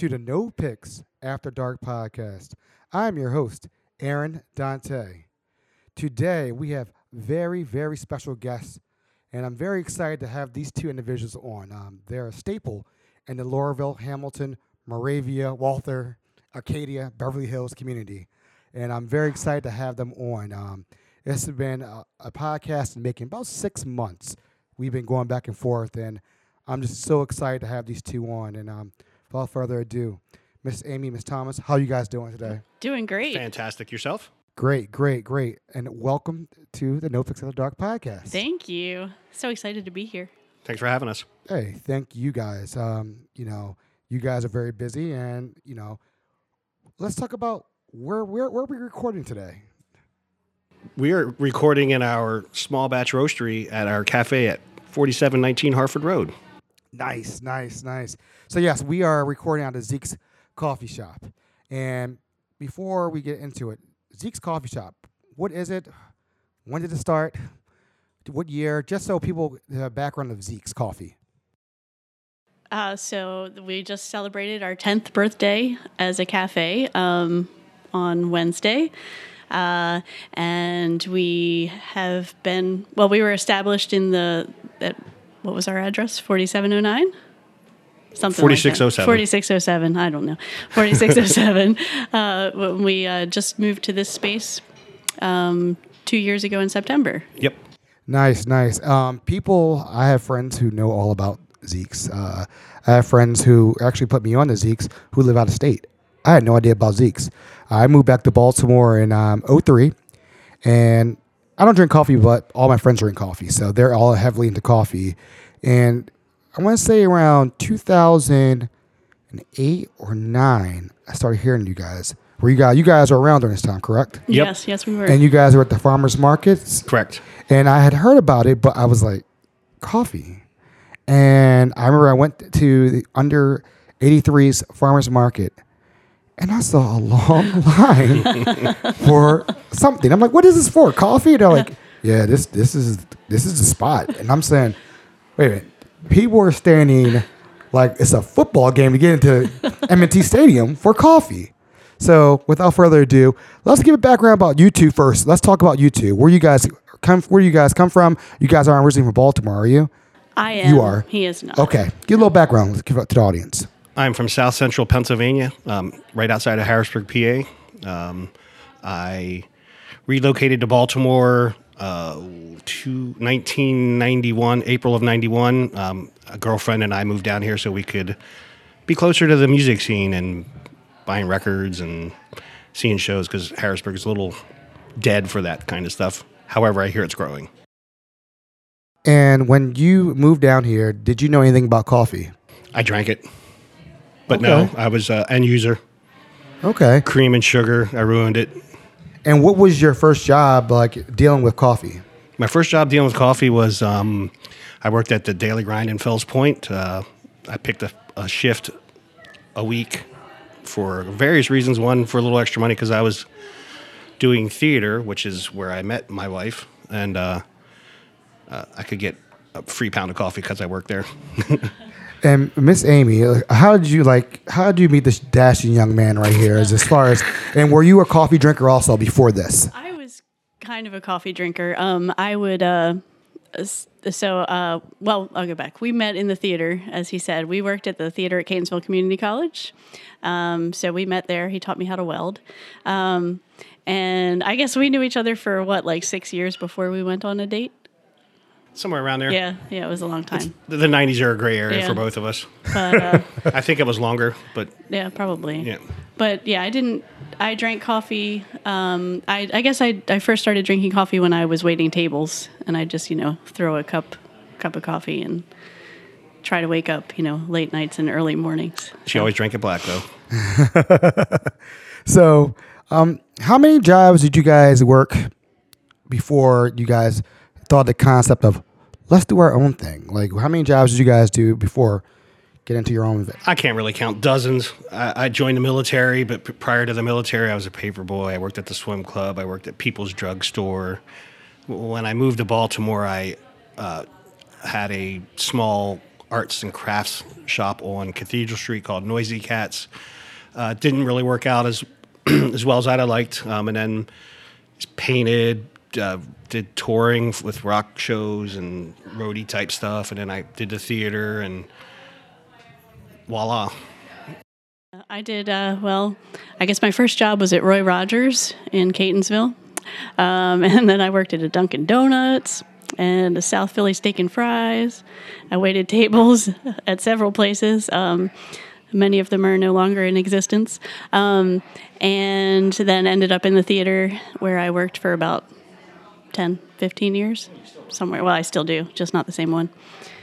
To the No Picks After Dark podcast. I'm your host, Aaron Dante. Today we have very, very special guests, and I'm very excited to have these two individuals on. Um, they're a staple in the Lauraville, Hamilton, Moravia, Walther, Arcadia, Beverly Hills community, and I'm very excited to have them on. Um, this has been a, a podcast in making about six months. We've been going back and forth, and I'm just so excited to have these two on. And um, without further ado, Miss Amy, Miss Thomas, how are you guys doing today? Doing great. Fantastic. Yourself? Great, great, great. And welcome to the No Fix the Dark podcast. Thank you. So excited to be here. Thanks for having us. Hey, thank you guys. Um, you know, you guys are very busy, and you know, let's talk about where where where are we recording today? We are recording in our small batch roastery at our cafe at 4719 Harford Road. Nice, nice, nice. So yes, we are recording out of Zeke's Coffee Shop, and before we get into it, Zeke's Coffee Shop. What is it? When did it start? What year? Just so people the background of Zeke's Coffee. Uh, so we just celebrated our 10th birthday as a cafe um, on Wednesday. Uh, and we have been, well, we were established in the, what was our address? 4709? Something like 4607. 4607. I don't know. 4607. uh, when we uh, just moved to this space um, two years ago in September. Yep. Nice, nice. Um, people, I have friends who know all about Zeke's. Uh, I have friends who actually put me on to Zeke's who live out of state. I had no idea about Zeke's. I moved back to Baltimore in um, 03, and I don't drink coffee, but all my friends drink coffee. So they're all heavily into coffee. And I want to say around 2008 or 9, I started hearing you guys. Where you guys, you guys are around during this time, correct? Yep. Yes, yes, we were. And you guys are at the farmers markets. Correct. And I had heard about it, but I was like, coffee. And I remember I went to the under 83's farmers market and I saw a long line for something. I'm like, what is this for? Coffee? They're like, yeah, this this is this is the spot. And I'm saying, wait a minute. People are standing like it's a football game to get into M&T Stadium for coffee. So without further ado, let's give a background about you two first. Let's talk about you two. Where you guys come where you guys come from? You guys aren't originally from Baltimore, are you? I am. You are. He is not. Okay. Give a little background. Let's give it to the audience. I'm from South Central Pennsylvania, um, right outside of Harrisburg, PA. Um, I relocated to Baltimore uh, to 1991, April of 91. Um, a girlfriend and I moved down here so we could be closer to the music scene and buying records and seeing shows because Harrisburg is a little dead for that kind of stuff. However, I hear it's growing. And when you moved down here, did you know anything about coffee? I drank it, but no, I was an end user. Okay. Cream and sugar, I ruined it. And what was your first job like dealing with coffee? My first job dealing with coffee was um, I worked at the Daily Grind in Fells Point. Uh, I picked a, a shift a week for various reasons. One, for a little extra money because I was doing theater, which is where I met my wife, and uh, uh, I could get a free pound of coffee because I worked there. And Miss Amy, how did you like? How did you meet this dashing young man right here? As, as far as, and were you a coffee drinker also before this? I was kind of a coffee drinker. Um, I would. Uh, so, uh, well, I'll go back. We met in the theater, as he said. We worked at the theater at Catonsville Community College. Um, so we met there. He taught me how to weld. Um, and I guess we knew each other for what, like six years before we went on a date? Somewhere around there. Yeah, yeah, it was a long time. The, the 90s are a gray area Yeah. for both of us. But uh, I think it was longer, but yeah, probably. yeah. But yeah, I didn't. I drank coffee. Um, I, I guess I, I first started drinking coffee when I was waiting tables, and I just you know throw a cup cup of coffee and try to wake up you know late nights and early mornings. She always drank it black, though. So, um, how many jobs did you guys work before you guys thought the concept of let's do our own thing? Like, how many jobs did you guys do before get into your own? I can't really count dozens. I, I joined the military, but prior to the military, I was a paper boy. I worked at the swim club. I worked at People's Drug Store. When I moved to Baltimore, I uh, had a small arts and crafts shop on Cathedral Street called Noisy Cats. Uh, didn't really work out as as well as I'd have liked. Um, and then painted, uh, did touring with rock shows and roadie type stuff, and then I did the theater, and voila. I did, uh, well, I guess my first job was at Roy Rogers in Catonsville. Um, and then I worked at a Dunkin' Donuts and a South Philly Steak and Fries. I waited tables at several places. Um, many of them are no longer in existence. Um, and then ended up in the theater where I worked for about 10, 15 years. Somewhere. Well, I still do, just not the same one.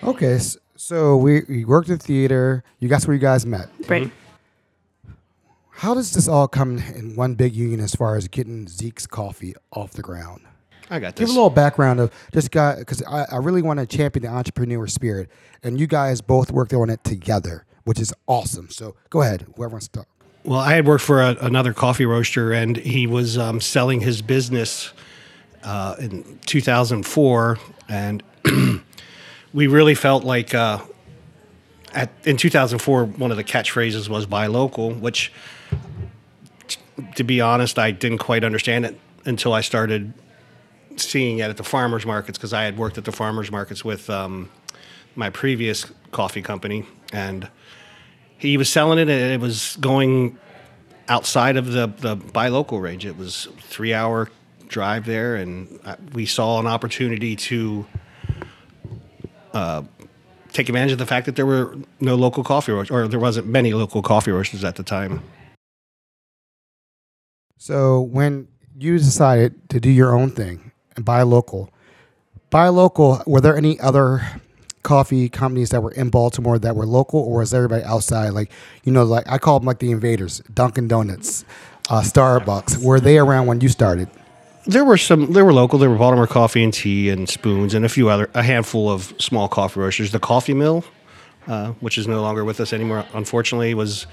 Okay, so we, we worked in theater. You guys where you guys met. Right. How does this all come in one big union as far as getting Zeke's coffee off the ground? I got this. Give a little background of this guy because I, I really want to champion the entrepreneur spirit, and you guys both worked on it together, which is awesome. So go ahead, whoever wants to talk. Well, I had worked for a, another coffee roaster, and he was um, selling his business uh, in 2004, and we really felt like uh, at in 2004, one of the catchphrases was "buy local," which, t- to be honest, I didn't quite understand it until I started seeing it at the farmers markets because I had worked at the farmers markets with um, my previous coffee company, and he was selling it, and it was going outside of the the buy local range. It was three hour drive there, and uh, we saw an opportunity to uh, take advantage of the fact that there were no local coffee roasters, or there wasn't many local coffee roasters at the time. So when you decided to do your own thing and buy local, buy local, were there any other coffee companies that were in Baltimore that were local, or was everybody outside? Like you know, like I call them like the invaders, Dunkin' Donuts, uh, Starbucks. Were they around when you started? There were some. There were local. There were Baltimore Coffee and Tea and Spoons and a few other, a handful of small coffee roasters. The Coffee Mill, uh, which is no longer with us anymore, unfortunately, was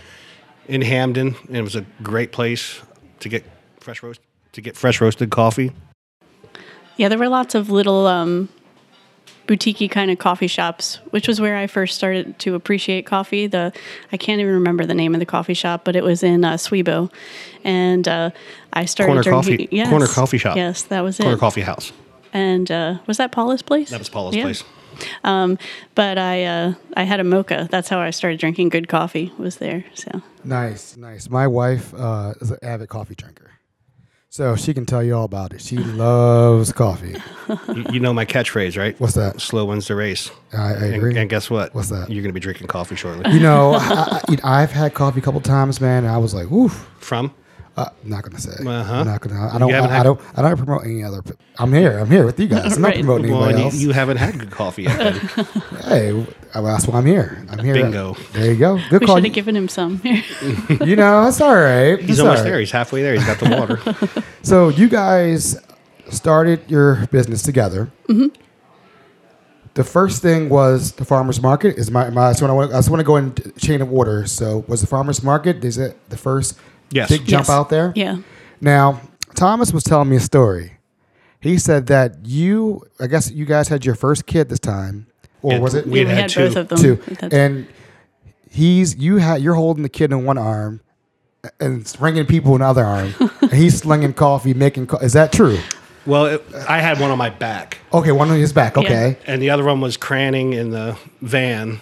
in Hampden, and it was a great place to get fresh roast to get fresh roasted coffee. Yeah, there were lots of little um, boutique kind of coffee shops, which was where I first started to appreciate coffee. The I can't even remember the name of the coffee shop, but it was in uh, SoWeBo, and uh, I started Corner drinking- coffee- Yes, corner coffee shop. Yes, that was Corner it. Corner coffee House. And uh, was that Paula's place? That was Paula's Yeah. place. Um, but I uh, I had a mocha. That's how I started drinking good coffee. Was there? So Nice, nice. My wife uh, is an avid coffee drinker, so she can tell you all about it. She loves coffee. you, you know my catchphrase, right? What's that? Slow wins the race. I, I And, agree. and guess what? What's that? You're going to be drinking coffee shortly. you know, I, I, I've had coffee a couple times, man. And I was like, "Oof." From? Uh, not gonna say. Uh-huh. I'm not gonna. I don't. haven't I, I don't. I don't promote any other. I'm here. I'm here with you guys. I'm not Right. promoting Well, anybody you, else. you haven't had good coffee yet. Then. hey, well, that's why I'm here. I'm here. Bingo. There you go. Good we call. should You, have given him some. you know, it's all right. He's It's almost all there. He's halfway there. He's got the water. So you guys started your business together. Mm-hmm. The first thing was the farmers market. Is my, my I just want to I just want to go in chain of order. So was the farmers market? Is it the first Yes. big jump Yes. out there? yeah. Now, Thomas was telling me a story. He said that you, I guess you guys had your first kid this time, or Yeah, was it we Yeah, we had had two. both of them. two? That's- And he's you had you're holding the kid in one arm and ringing people in the other arm, and he's slinging coffee, making. Co- is that true? well, it, I had one on my back, Okay, one on his back. Okay, and the other one was craning in the van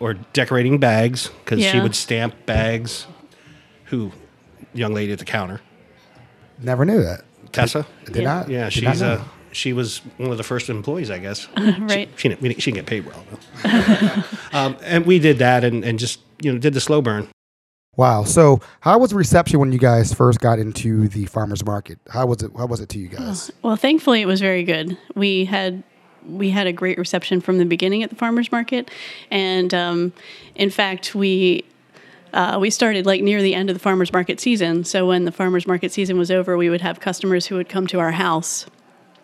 or decorating bags because she Yeah. would stamp bags. Who? Young lady at the counter. never knew that. Tessa? Did Yeah. not. Yeah, did she's know. uh, she was one of the first employees, I guess. Right. She didn't, we didn't- she didn't get paid well though. um, and we did that and, and just you know did the slow burn. Wow. So, how was the reception when you guys first got into the farmers market? How was it? How was it to you guys? Well, thankfully, it was very good. We had we had a great reception from the beginning at the farmers market, and um, in fact, we. Uh, we started like near the end of the farmers market season. So when the farmers market season was over, we would have customers who would come to our house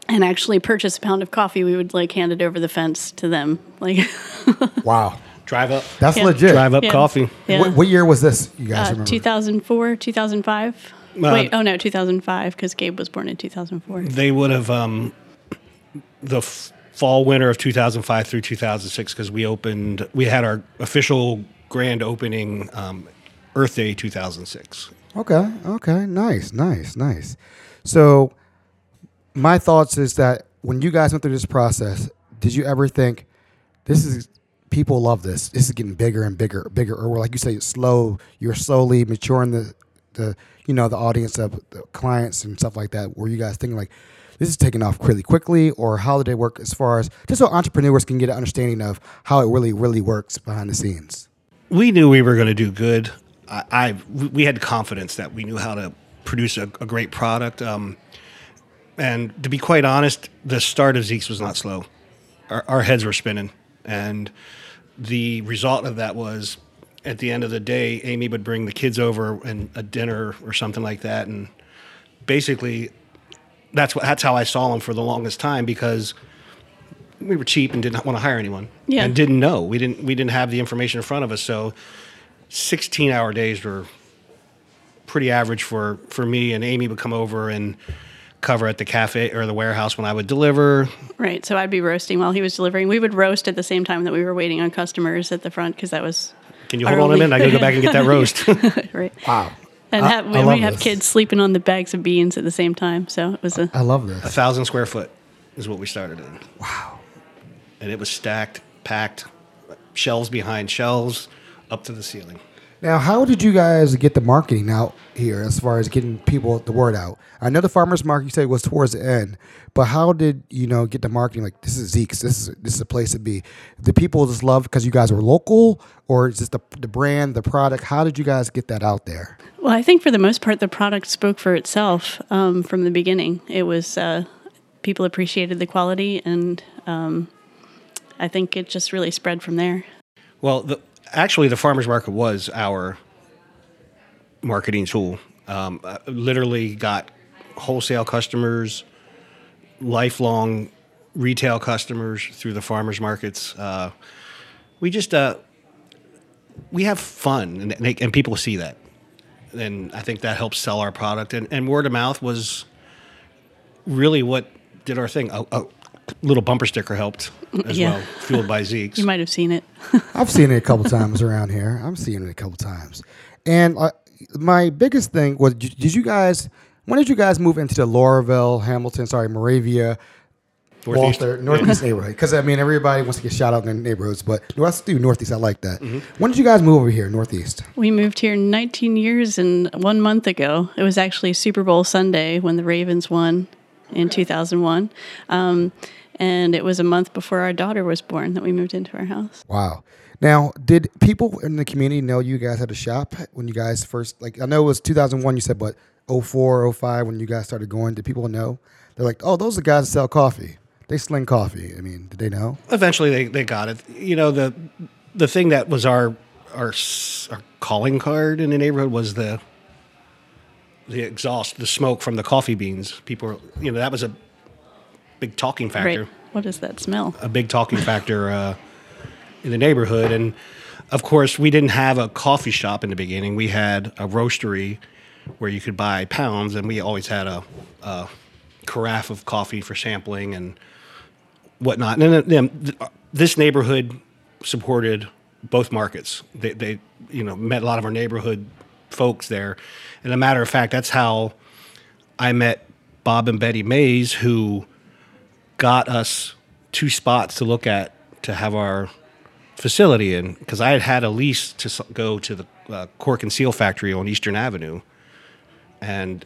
and actually purchase a pound of coffee. We would like hand it over the fence to them. Like Wow, Drive up, that's Yeah. legit. drive up Yeah. coffee. yeah. What, what year was this? You guys uh, remember? 2004, 2005. Uh, Wait, oh no, 2005 because Gabe was born in 2004. They would have um, the f- fall winter of 2005 through 2006 because we opened we had our official grand opening um, Earth Day 2006. Okay. Okay. Nice. Nice. Nice. So, my thoughts is that when you guys went through this process, did you ever think this is people love this? This is getting bigger and bigger, bigger, or like you say, slow. You're slowly maturing the the you know the audience of the clients and stuff like that. Were you guys thinking like this is taking off really quickly, or how did it work as far as just so entrepreneurs can get an understanding of how it really really works behind the scenes? We knew we were going to do good. I, I we had confidence that we knew how to produce a, a great product. Um, and to be quite honest, the start of Zeke's was not slow. Our, our heads were spinning, and the result of that was at the end of the day, Amy would bring the kids over and a dinner or something like that, and basically, that's what that's how I saw them for the longest time because we were cheap and did not want to hire anyone, Yeah. and didn't know we didn't we didn't have the information in front of us, so sixteen hour days were pretty average for for me. And Amy would come over and cover at the cafe or the warehouse when I would deliver. Right. So I'd be roasting while he was delivering. We would roast at the same time that we were waiting on customers at the front because that was Can you hold on a minute? I gotta go back and get that roast. right. Wow. And I- have, I love we have this. kids sleeping on the bags of beans at the same time. So it was a I love this. a thousand square foot is what we started in. Wow. And it was stacked, packed, shelves behind shelves, up to the ceiling. Now, how did you guys get the marketing out here as far as getting people the word out? I know the farmers market you said was towards the end, but how did you know get the marketing? Like this is Zeke's, this is this is a place to be. The people just love because you guys were local, or is just the the brand, the product? How did you guys get that out there? Well, I think for the most part, the product spoke for itself um, from the beginning. It was uh, people appreciated the quality, and um, I think it just really spread from there. Well, the, actually, the farmers market was our marketing tool. Um, literally got wholesale customers, lifelong retail customers through the farmers markets. Uh, we just uh, we have fun, and, and, people see that, and I think that helps sell our product. And, and word of mouth was really what did our thing. Little bumper sticker helped as Yeah. well, fueled by Zeke's. You might have seen it. I've seen it a couple times around here. I'm seeing it a couple times, and uh, my biggest thing was: did did you guys? When did you guys move into the Lauraville, Hamilton, sorry, Moravia, Northeast. Walter, Northeast neighborhood? Because I mean, everybody wants to get shout out in their neighborhoods, but let's do Northeast. I like that. When did you guys move over here, Northeast? We moved here 19 years and one month ago. It was actually Super Bowl Sunday when the Ravens won in 2001. Um, and it was a month before our daughter was born that we moved into our house. Wow. Now, did people in the community know you guys had a shop when you guys first like? I know it was 2001. You said, but 04, 05 when you guys started going. Did people know? They're like, oh, those are the guys that sell coffee. They sling coffee. I mean, did they know? eventually they, they got it. You know the the thing that was our our our calling card in the neighborhood was the the exhaust, the smoke from the coffee beans. People, were, you know, that was a big talking factor, Right. What does that smell? a big talking factor uh, in the neighborhood. And of course, we didn't have a coffee shop in the beginning. We had a roastery where you could buy pounds, and we always had a, a carafe of coffee for sampling and whatnot. And then, then this neighborhood supported both markets. They, they, you know, met a lot of our neighborhood folks there. And a matter of fact, that's how I met Bob and Betty Mays, who got us two spots to look at to have our facility in. Because I had had a lease to go to the uh, Cork and Seal factory on Eastern Avenue, and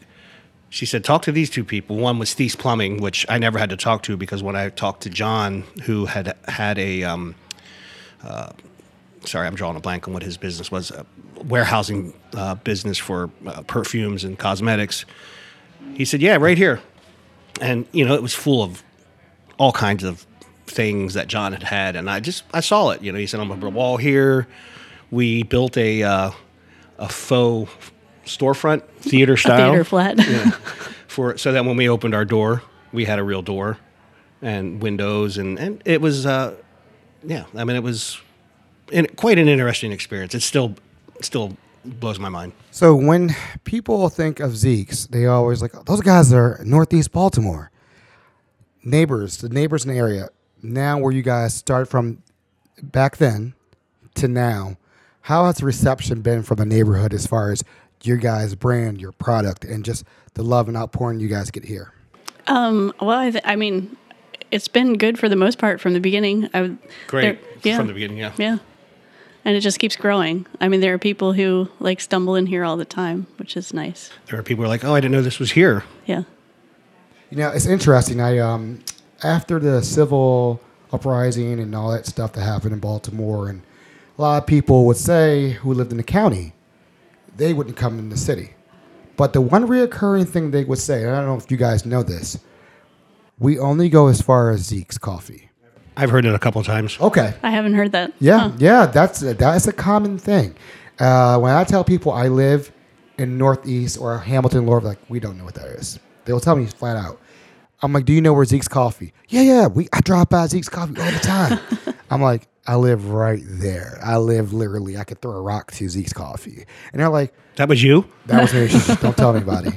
she said, talk to these two people. One was Thies Plumbing, which I never had to talk to because when I talked to John, who had had a, um, uh, sorry, I'm drawing a blank on what his business was, a warehousing uh, business for uh, perfumes and cosmetics. He said, yeah, right here. And, you know, it was full of all kinds of things that John had had. And I just, I saw it. You know, he said, I'm going to put a wall here. We built a, uh, a faux storefront theater style Theater flat. for so that when we opened our door, we had a real door and windows, and and it was, uh, yeah, I mean, it was in, quite an interesting experience. It still still blows my mind. So when people think of Zeke's, they always like those guys are Northeast Baltimore. Neighbors, the neighbors in the area, now where you guys start from back then to now, how has the reception been from the neighborhood as far as your guys' brand, your product, and just the love and outpouring you guys get here? Um, well, I, th- I mean, it's been good for the most part from the beginning. I, Great yeah, from the beginning. Yeah. yeah, and it just keeps growing. I mean, there are people who like stumble in here all the time, which is nice. There are people who are like, "Oh, I didn't know this was here." Yeah. You know, it's interesting. I um, after the civil uprising and all that stuff that happened in Baltimore, and a lot of people would say who lived in the county, they wouldn't come in the city. But the one reoccurring thing they would say, and I don't know if you guys know this, we only go as far as Zeke's coffee. I've heard it a couple of times. Okay. I haven't heard that. Yeah, Huh. yeah, that's that's a common thing. Uh, when I tell people I live in Northeast or Hamilton, Lord, like we don't know what that is. They will tell me flat out. I'm like, do you know where Zeke's Coffee? Yeah, yeah, we I drop by Zeke's Coffee all the time. I'm like, I live right there. I live literally. I could throw a rock to Zeke's Coffee, and they're like, That was you. that was me. Shh, Don't tell anybody.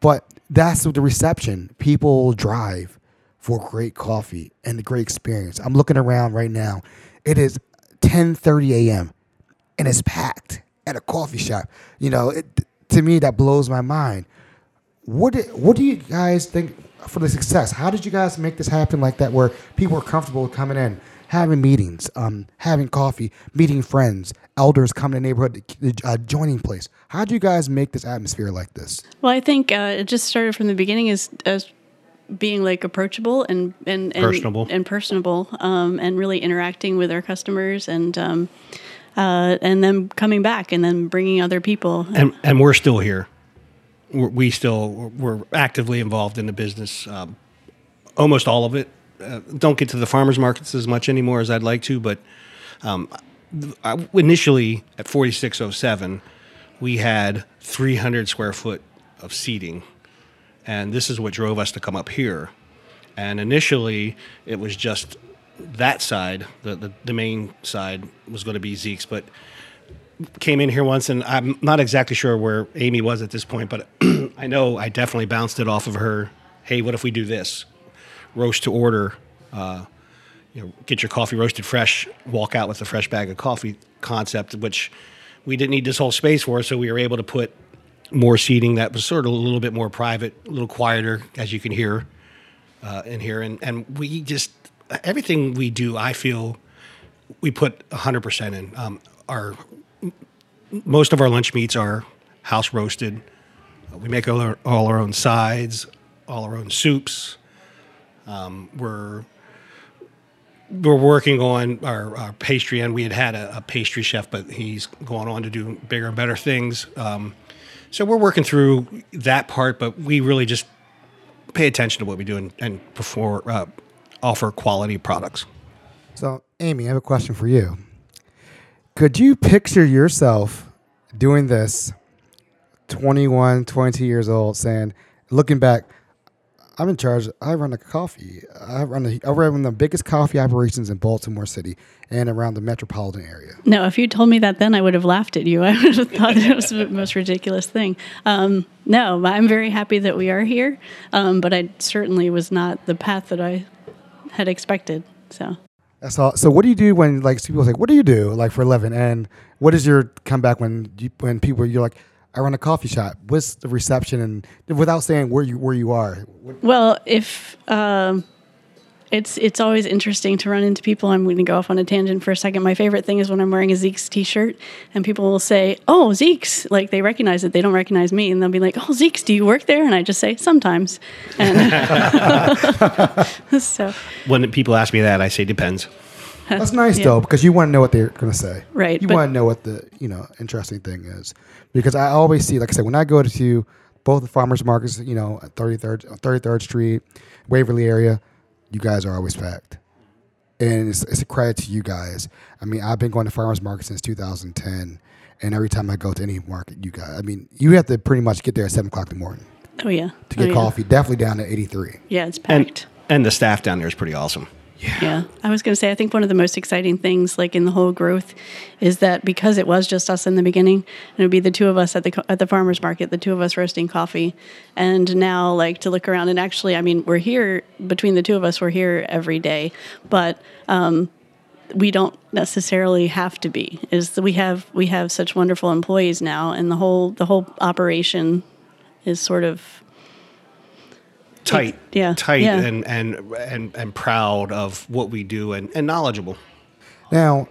But that's the reception. People drive for great coffee and a great experience. I'm looking around right now. It is 10:30 a.m. and it's packed at a coffee shop. You know, it, to me that blows my mind. What do, what do you guys think for the success? How did you guys make this happen like that, where people are comfortable coming in, having meetings, um, having coffee, meeting friends, elders coming to the neighborhood, uh, joining place? How do you guys make this atmosphere like this? Well, I think uh, it just started from the beginning as as being like approachable and and and Personable. and personable, um, and really interacting with our customers and. Um, uh, and then coming back and then bringing other people. and and we're still here. We're, still we're actively involved in the business. Um, almost all of it. Uh, don't get to the farmers markets as much anymore as I'd like to, but um, I, initially at 4607, we had 300 square foot of seating, and this is what drove us to come up here. And initially, it was just that side, the, the, the main side was going to be Zeke's, but came in here once, and I'm not exactly sure where Amy was at this point, but I know I definitely bounced it off of her. Hey, what if we do this? Roast to order. Uh, you know, get your coffee roasted fresh. Walk out with a fresh bag of coffee concept, which we didn't need this whole space for, so we were able to put more seating that was sort of a little bit more private, a little quieter, as you can hear uh, in here, and and we just everything we do, I feel we put 100% in. Um, our most of our lunch meats are house roasted. Uh, We make all our, all our own sides, all our own soups. Um, we're we're working on our, our pastry, and we had had a, a pastry chef, but he's gone on to do bigger and better things. Um, so we're working through that part, but we really just pay attention to what we do and, and uh, offer quality products. So, Amy, I have a question for you. Could you picture yourself doing this 21, 22 years old, saying, looking back, I'm in charge. I run a coffee. I run, the, I run the biggest coffee operations in Baltimore City and around the metropolitan area. No, if you told me that then, I would have laughed at you. I would have thought it was the most ridiculous thing. Um, no, I'm very happy that we are here, um, but I certainly was not the path that I had expected. So. That's all. So, what do you do when like people say, "What do you do like for living?" And what is your comeback when you, when people you're like, "I run a coffee shop." What's the reception and without saying where you where you are? What, Well, if um, it's it's always interesting to run into people. I'm going to go off on a tangent for a second. My favorite thing is when I'm wearing a Zeke's T-shirt and people will say, "Oh, Zeke's!" Like they recognize it. They don't recognize me, and they'll be like, "Oh, Zeke's, do you work there?" And I just say, "Sometimes." And so, When people ask me that, I say depends. That's nice Yeah. though, because you want to know what they're going to say. Right, You want to know what the you know interesting thing is, because I always see, like I said, when I go to both the farmers markets, you know, thirty third, thirty third Street, Waverly area, you guys are always packed, and it's, it's a credit to you guys. I mean, I've been going to farmers market since 2010, and every time I go to any market, you guys, I mean, you have to pretty much get there at seven o'clock in the morning oh yeah, to get Oh, yeah. coffee. Definitely down to 83. Yeah, it's And, packed. and the staff down there is pretty awesome. Yeah. I was going to say, I think one of the most exciting things, like in the whole growth, is that because it was just us in the beginning, it would be the two of us at the at the farmers market, the two of us roasting coffee, and now like to look around and actually, I mean, we're here between the two of us, we're here every day, but um, we don't necessarily have to be. Is that we have we have such wonderful employees now, and the whole the whole operation is sort of tight, Yeah, tight, yeah. and and and and proud of what we do and, and knowledgeable. Now,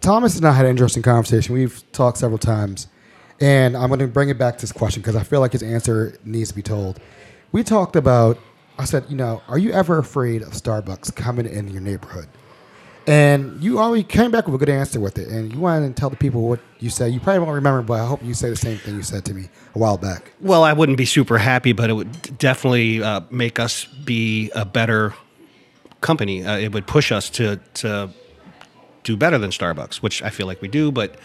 Thomas and I had an interesting conversation. We've talked several times, and I'm going to bring it back to this question because I feel like his answer needs to be told. We talked about. I said, you know, are you ever afraid of Starbucks coming in your neighborhood? And you already came back with a good answer with it, and you wanted to tell the people what you said. You probably won't remember, but I hope you say the same thing you said to me a while back. Well, I wouldn't be super happy, but it would definitely uh, make us be a better company. Uh, it would push us to to do better than Starbucks, which I feel like we do. But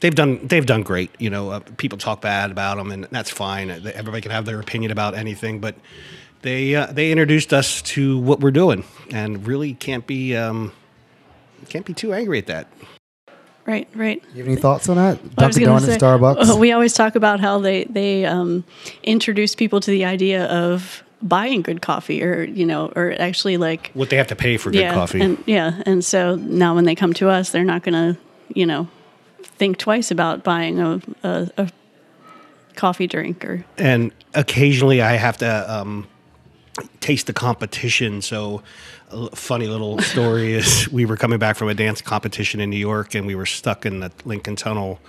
they've done they've done great. You know, uh, people talk bad about them, and that's fine. Uh, Everybody can have their opinion about anything, but they uh, they introduced us to what we're doing, and really can't be um, can't be too angry at that. right, right. You have any thoughts on that? I was Dunkin' gonna Donuts, say, Starbucks. We always talk about how they they um, introduce people to the idea of buying good coffee, or you know, or actually like What they have to pay for good yeah, coffee. and yeah, and so now when they come to us, they're not going to you know think twice about buying a, a, a coffee drink or and occasionally I have to um, taste the competition. So, a funny little story is we were coming back from a dance competition in New York, and we were stuck in the Lincoln Tunnel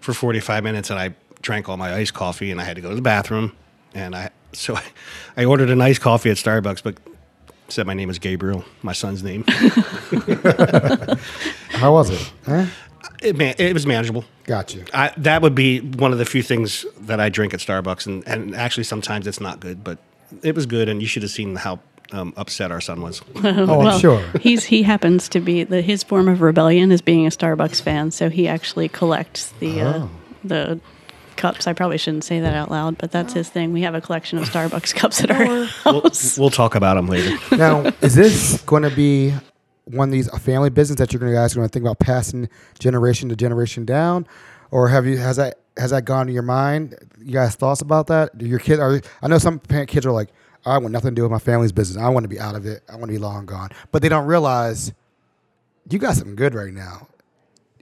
for 45 minutes, and I drank all my iced coffee, and I had to go to the bathroom, and I so I, I ordered an iced coffee at Starbucks, but said my name is Gabriel, my son's name. How was it? Huh? it, man, it was manageable. Gotcha. I, that would be one of the few things that I drink at Starbucks, and, and actually sometimes it's not good, but it was good, and you should have seen how um, upset our son was. Oh, I'm sure. he's he happens to be the his form of rebellion is being a Starbucks fan, so he actually collects the uh, Oh. the cups. I probably shouldn't say that out loud, but that's his thing. We have a collection of Starbucks cups at our we'll, house. we'll talk about them later. now, is this going to be one of these a family business that you're going to guys going to think about passing generation to generation down, or have you has that has that gone to your mind? You guys thoughts about that? Do your kid are? I know some parent kids are like, I want nothing to do with my family's business. I want to be out of it. I want to be long gone. But they don't realize you got something good right now.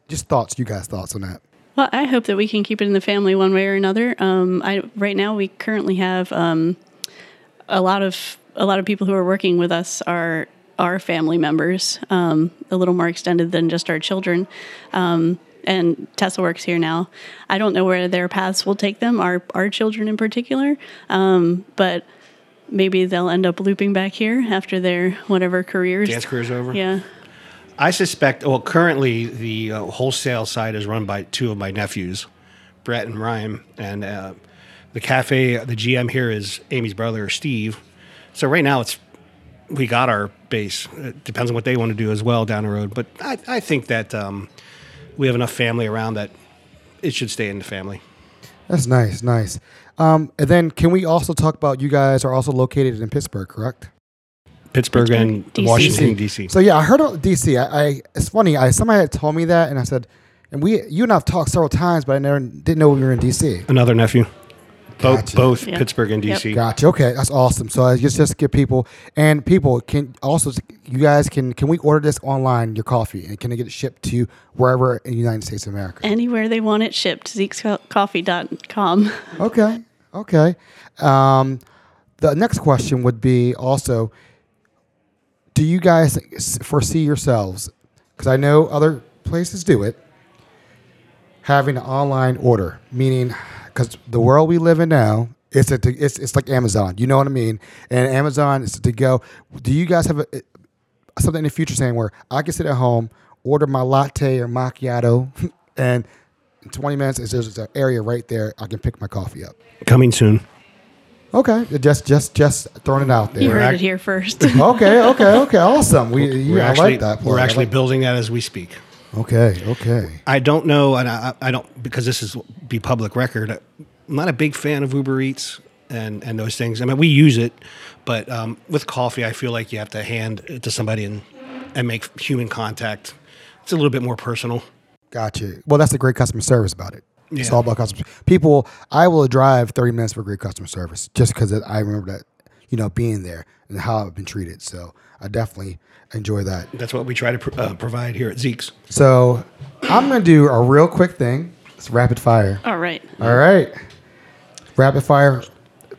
Just thoughts. You guys thoughts on that? Well, I hope that we can keep it in the family one way or another. Um, I right now we currently have um, a lot of a lot of people who are working with us are our family members, um, a little more extended than just our children. Um, and Tessa works here now. I don't know where their paths will take them, our our children in particular, um, but maybe they'll end up looping back here after their whatever careers. Dance career's over. Yeah. I suspect. Well, currently the uh, wholesale side is run by two of my nephews, Brett and Ryan, and uh, the cafe. The GM here is Amy's brother, Steve. So right now it's we got our base. It depends on what they want to do as well down the road. But I, I think that um, we have enough family around that it should stay in the family. That's nice, nice. Um, and then can we also talk about you guys are also located in Pittsburgh, correct? Pittsburgh and DC. Washington D.C. So yeah, I heard of DC. I, I it's funny. I somebody had told me that, and I said, and we you and I've talked several times, but I never didn't know we were in DC. Another nephew. Both Gotcha. both Yeah. Pittsburgh and Yep. D.C. Gotcha. Okay, that's awesome. So I just just give people and people can also you guys can can we order this online your coffee and can it get it shipped to wherever in the United States of America? Anywhere they want it shipped, zekecoffee.com. Okay. Okay. Um, the next question would be also Do you guys foresee yourselves, because I know other places do it, having an online order, meaning, because the world we live in now, it's, a, it's, it's like Amazon, you know what I mean? And Amazon is to go. Do you guys have a, something in the future saying where I can sit at home, order my latte or macchiato, and in 20 minutes, there's an area right there I can pick my coffee up? Coming soon. Okay, just just just throwing it out there. You there. heard ac- it here first. okay, okay, okay, awesome. We We're yeah, I actually like that. we're actually like- building that as we speak. Okay, okay. I don't know, and I, I don't because this is be public record. I'm not a big fan of Uber Eats. and and those things. I mean, we use it, but um, with coffee, I feel like you have to hand it to somebody and and make human contact. It's a little bit more personal. Gotcha. Well, that's the great customer service about it. It's all about customer. People, I will drive 30 minutes for great customer service just because I remember that, you know, being there and how I've been treated. So I definitely enjoy that. That's what we try to pr- uh, provide here at Zeke's. So I'm going to do a real quick thing. It's rapid fire. All right. All right. Rapid fire.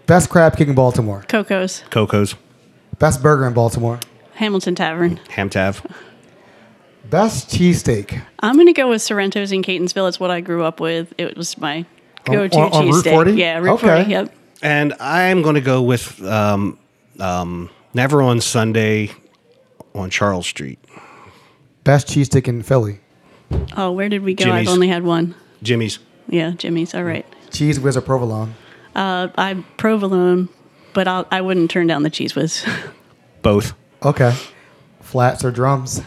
Best crab cake in Baltimore. Koco's, Koco's, Best burger in Baltimore. Hamilton Tavern. Ham Tav. Best cheesesteak. I'm going to go with Sorrento's in Catonsville. It's what I grew up with. It was my On- go-to on- on Route cheesesteak. 40? Yeah, Route Okay. 40. Yep. And I'm going to go with um, um, Never on Sunday on Charles Street. Best cheesesteak in Philly. Oh, where did we go? Jimmy's. I've only had one. Jimmy's. Yeah, Jimmy's. All right. Cheez Whiz or provolone. Uh, I'm provolone, but I'll, I wouldn't turn down the Cheez Whiz. Both. Okay. Flats or drums.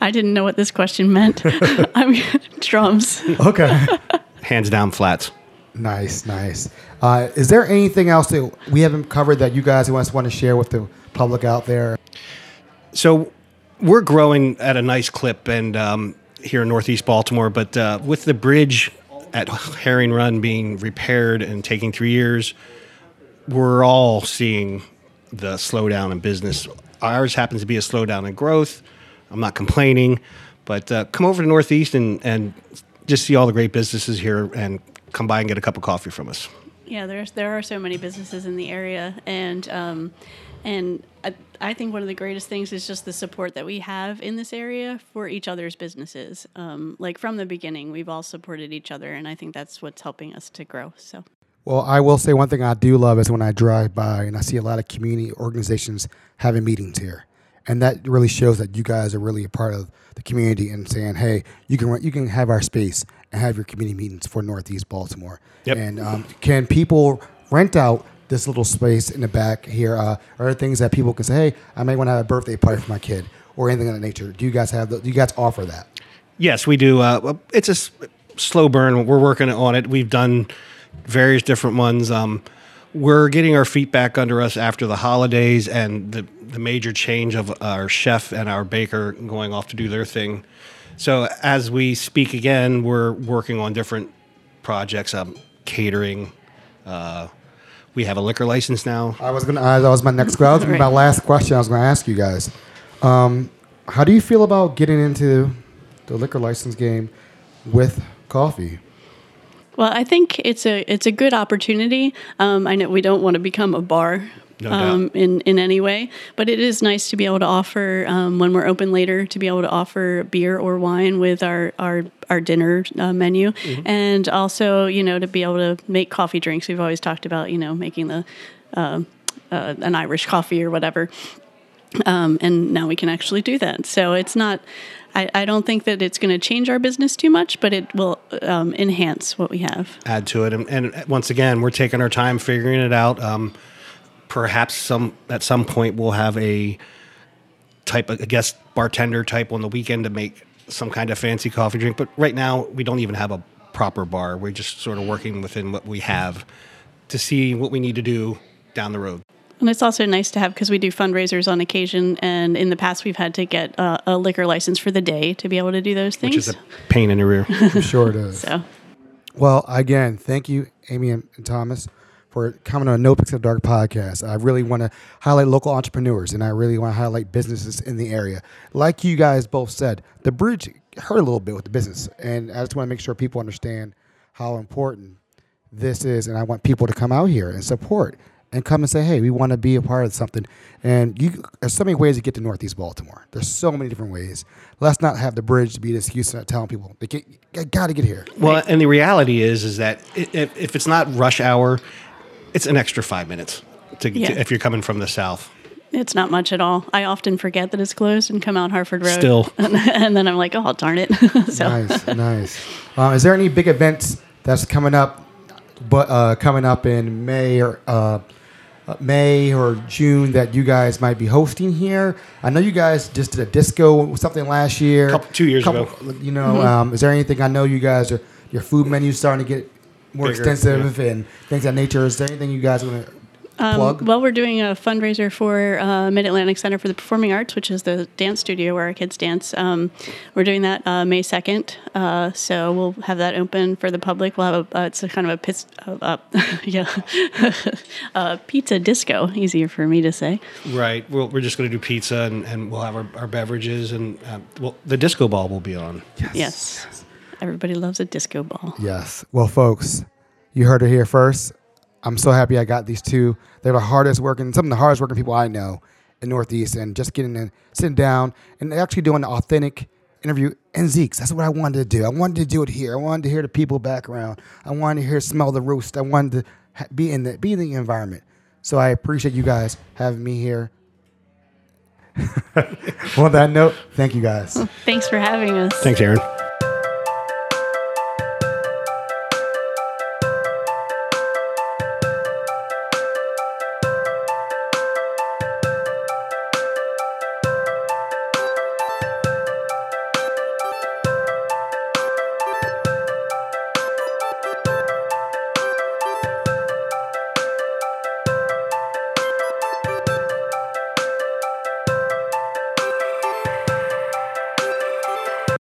I didn't know what this question meant. I mean, drums. Okay. Hands down flats. nice, nice. Uh, is there anything else that we haven't covered that you guys want want to share with the public out there? So we're growing at a nice clip and um, here in Northeast Baltimore, but uh, with the bridge at Herring Run being repaired and taking three years, we're all seeing the slowdown in business. Ours happens to be a slowdown in growth. I'm not complaining, but uh, come over to Northeast and, and just see all the great businesses here and come by and get a cup of coffee from us. Yeah, there's there are so many businesses in the area, and um, and I, I think one of the greatest things is just the support that we have in this area for each other's businesses. Um, like from the beginning, we've all supported each other, and I think that's what's helping us to grow. So. Well, I will say one thing I do love is when I drive by and I see a lot of community organizations having meetings here, and that really shows that you guys are really a part of the community and saying, "Hey, you can you can have our space and have your community meetings for Northeast Baltimore." Yep. And um, can people rent out this little space in the back here? Uh, are there things that people can say, "Hey, I may want to have a birthday party for my kid," or anything of that nature? Do you guys have? The, do you guys offer that? Yes, we do. Uh, it's a s- slow burn. We're working on it. We've done various different ones. Um, we're getting our feet back under us after the holidays and the, the major change of our chef and our baker going off to do their thing. So as we speak again, we're working on different projects, um, catering. Uh, we have a liquor license now. I was gonna. Uh, that was my next. That was gonna my last question. I was gonna ask you guys. Um, how do you feel about getting into the liquor license game with coffee? Well, I think it's a it's a good opportunity. Um, I know we don't want to become a bar No um, in in any way, but it is nice to be able to offer um, when we're open later to be able to offer beer or wine with our our our dinner uh, menu, and also you know to be able to make coffee drinks. We've always talked about you know making the uh, uh, an Irish coffee or whatever um, and now we can actually do that. So it's not. I, I don't think that it's going to change our business too much, but it will um, enhance what we have. add to it. And, and once again, we're taking our time figuring it out. Um, perhaps some at some point we'll have a type of a guest bartender type on the weekend to make some kind of fancy coffee drink. But right now, we don't even have a proper bar. We're just sort of working within what we have to see what we need to do down the road. And it's also nice to have because we do fundraisers on occasion, and in the past we've had to get uh, a liquor license for the day to be able to do those things. Which is a pain in the rear. I'm sure it is. so Well, again, thank you, Amy and, and Thomas, for coming on No Picks of Dark podcast. I really want to highlight local entrepreneurs, and I really want to highlight businesses in the area. Like you guys both said, the bridge hurt a little bit with the business, and I just want to make sure people understand how important this is, and I want people to come out here and support and come and say, "Hey, we want to be a part of something." And you, there's so many ways to get to Northeast Baltimore. There's so many different ways. Let's not have the bridge to be the excuse not telling people they get, got to get here. Well, and the reality is, is that if, if it's not rush hour, it's an extra five minutes to, Yeah. to if you're coming from the south. it's not much at all. I often forget that it's closed and come out Harford Road. Still. and then I'm like, oh, darn it. so Nice, nice. Uh, is there any big events that's coming up, but uh, coming up in May or uh, uh, May or June that you guys might be hosting here? I know you guys just did a disco something last year, Couple- two years Couple- ago. You know, um, is there anything? I know you guys are your food menu's starting to get more Bigger, extensive and things of that nature. Is there anything you guys want to plug? Well, we're doing a fundraiser for uh, Mid Atlantic Center for the Performing Arts, which is the dance studio where our kids dance. Um, we're doing that uh, May 2nd. Uh, so we'll have that open for the public. We'll have a, uh, it's a kind of a, pis- uh, uh, yeah, uh, pizza disco, easier for me to say. Right. We're, we're just going to do pizza and, and we'll have our, our beverages and uh, well, the disco ball will be on. Yes. Everybody loves a disco ball. Yes. Well, folks, you heard it here first. I'm so happy I got these two. They're the hardest working, some of the hardest working people I know in Northeast, and just getting in, sitting down and actually doing the authentic interview in Zeke's. That's what I wanted to do. I wanted to do it here. I wanted to hear the people background. I wanted to hear smell the roast. I wanted to ha- be in the be in the environment. So I appreciate you guys having me here. On that note, thank you guys. Thanks for having us. Thanks, Aaron.